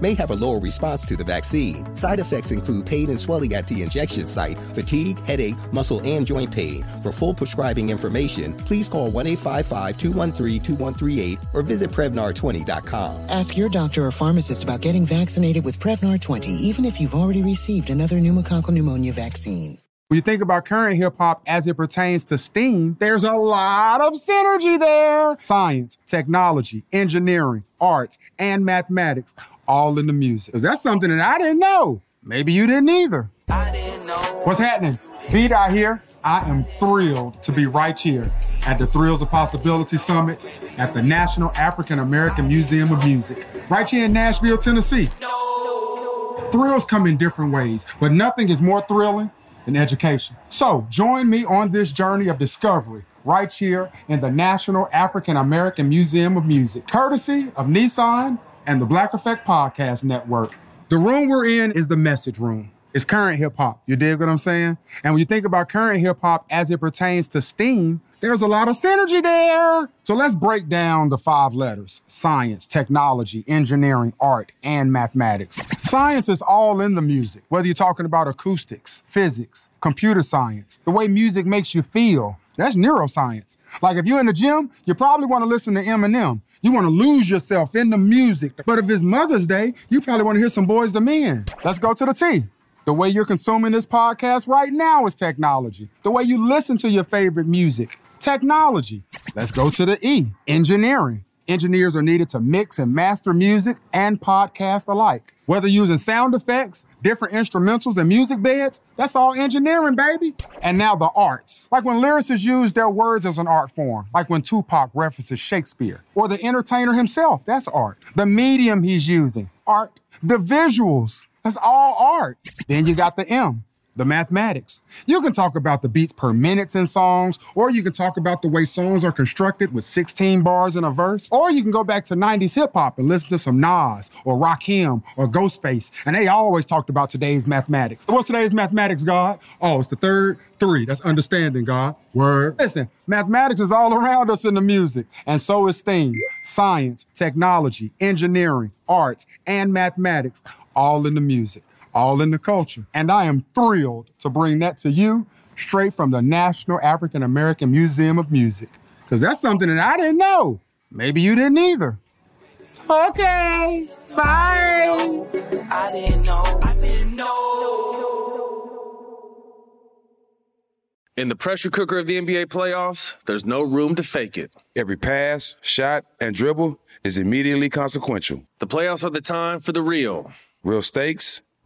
may have a lower response to the vaccine. Side effects include pain and swelling at the injection site, fatigue, headache, muscle, and joint pain. For full prescribing information, please call 1 855 213 2138 or visit Prevnar20.com. Ask your doctor or pharmacist about getting vaccinated with Prevnar 20, even if you've already received another pneumococcal pneumonia vaccine. When you think about current hip hop as it pertains to STEAM, there's a lot of synergy there. Science, technology, engineering, arts, and mathematics, all in the music. That's something that I didn't know. Maybe you didn't either. Didn't. What's happening? Beat out here. I am thrilled to be right here at the Thrills of Possibility Summit at the National African American Museum of Music, right here in Nashville, Tennessee. Thrills come in different ways, but nothing is more thrilling than education. So join me on this journey of discovery right here in the National African American Museum of Music, courtesy of Nissan and the Black Effect Podcast Network. The room we're in is the message room. It's current hip hop. You dig what I'm saying? And when you think about current hip hop as it pertains to STEAM, there's a lot of synergy there. So let's break down the five letters science, technology, engineering, art, and mathematics. Science is all in the music, whether you're talking about acoustics, physics, computer science, the way music makes you feel. That's neuroscience. Like if you're in the gym, you probably want to listen to Eminem. You want to lose yourself in the music. But if it's Mother's Day, you probably want to hear some Boyz II Men. Let's go to the T. The way you're consuming this podcast right now is technology. The way you listen to your favorite music, technology. Let's go to the E, engineering. Engineers are needed to mix and master music and podcast alike. Whether using sound effects, different instrumentals, and music beds, that's all engineering, baby. And now the arts. Like when lyricists use their words as an art form, like when Tupac references Shakespeare, or the entertainer himself, that's art. The medium he's using, art. The visuals, that's all art. Then you got the M, the mathematics. You can talk about the beats per minutes in songs, or you can talk about the way songs are constructed with 16 bars in a verse, or you can go back to 90s hip hop and listen to some Nas or Rakim or Ghostface, and they always talked about today's mathematics. What's today's mathematics, God? Oh, it's the third three. That's understanding, God. Word. Listen, mathematics is all around us in the music, and so is STEAM, science, technology, engineering, arts, and mathematics, all in the music all in the culture. And I am thrilled to bring that to you straight from the National African American Museum of Music. Because that's something that I didn't know. Maybe you didn't either. Okay, bye. I didn't know. I didn't know. In the pressure cooker of the NBA playoffs, there's no room to fake it. Every pass, shot, and dribble is immediately consequential. The playoffs are the time for the real. Real stakes,